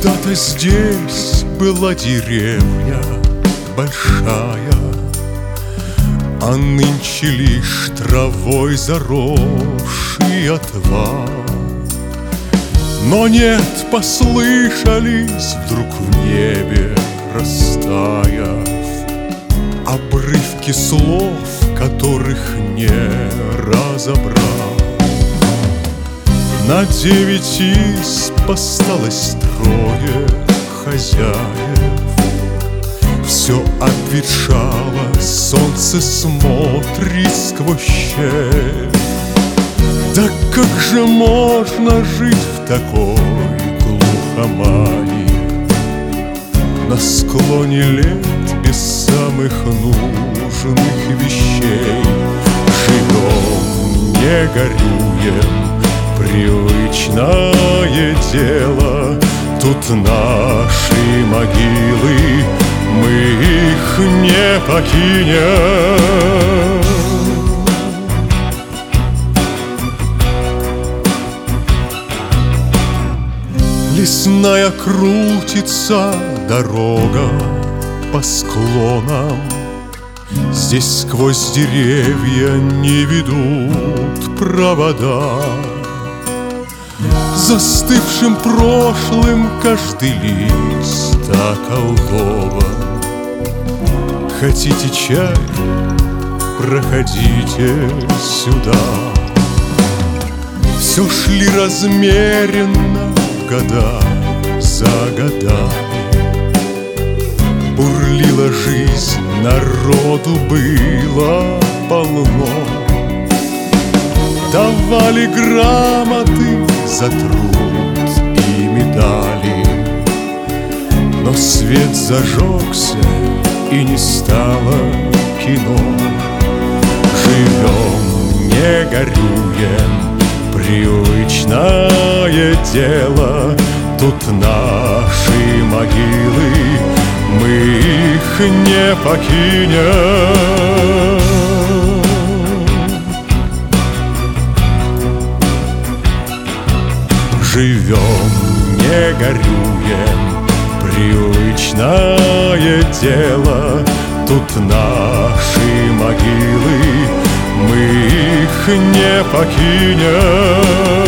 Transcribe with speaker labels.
Speaker 1: Когда-то здесь была деревня большая А нынче лишь травой заросший отвал Но нет, послышались вдруг в небе растаяв Обрывки слов, которых не разобрал На девять исп осталось трое хозяев. Все обветшало, солнце смотрит сквозь щель. Да как же можно жить в такой глухомане? На склоне лет без самых нужных вещей. Живем, не горюем, привычное дело. Тут наши могилы, мы их не покинем. Лесная крутится дорога по склонам. Здесь сквозь деревья не ведут провода Застывшим прошлым каждый лист околдован Хотите чай? Проходите сюда. Все шли размеренно года за годами Бурлила жизнь, народу было полно. Давали грамоты за труд и медали. Но свет зажегся и не стало кино. Живем, не горюем, привычное дело. Тут наши могилы, мы их не покинем Живем, не горюем, привычное дело Тут наши могилы, мы их не покинем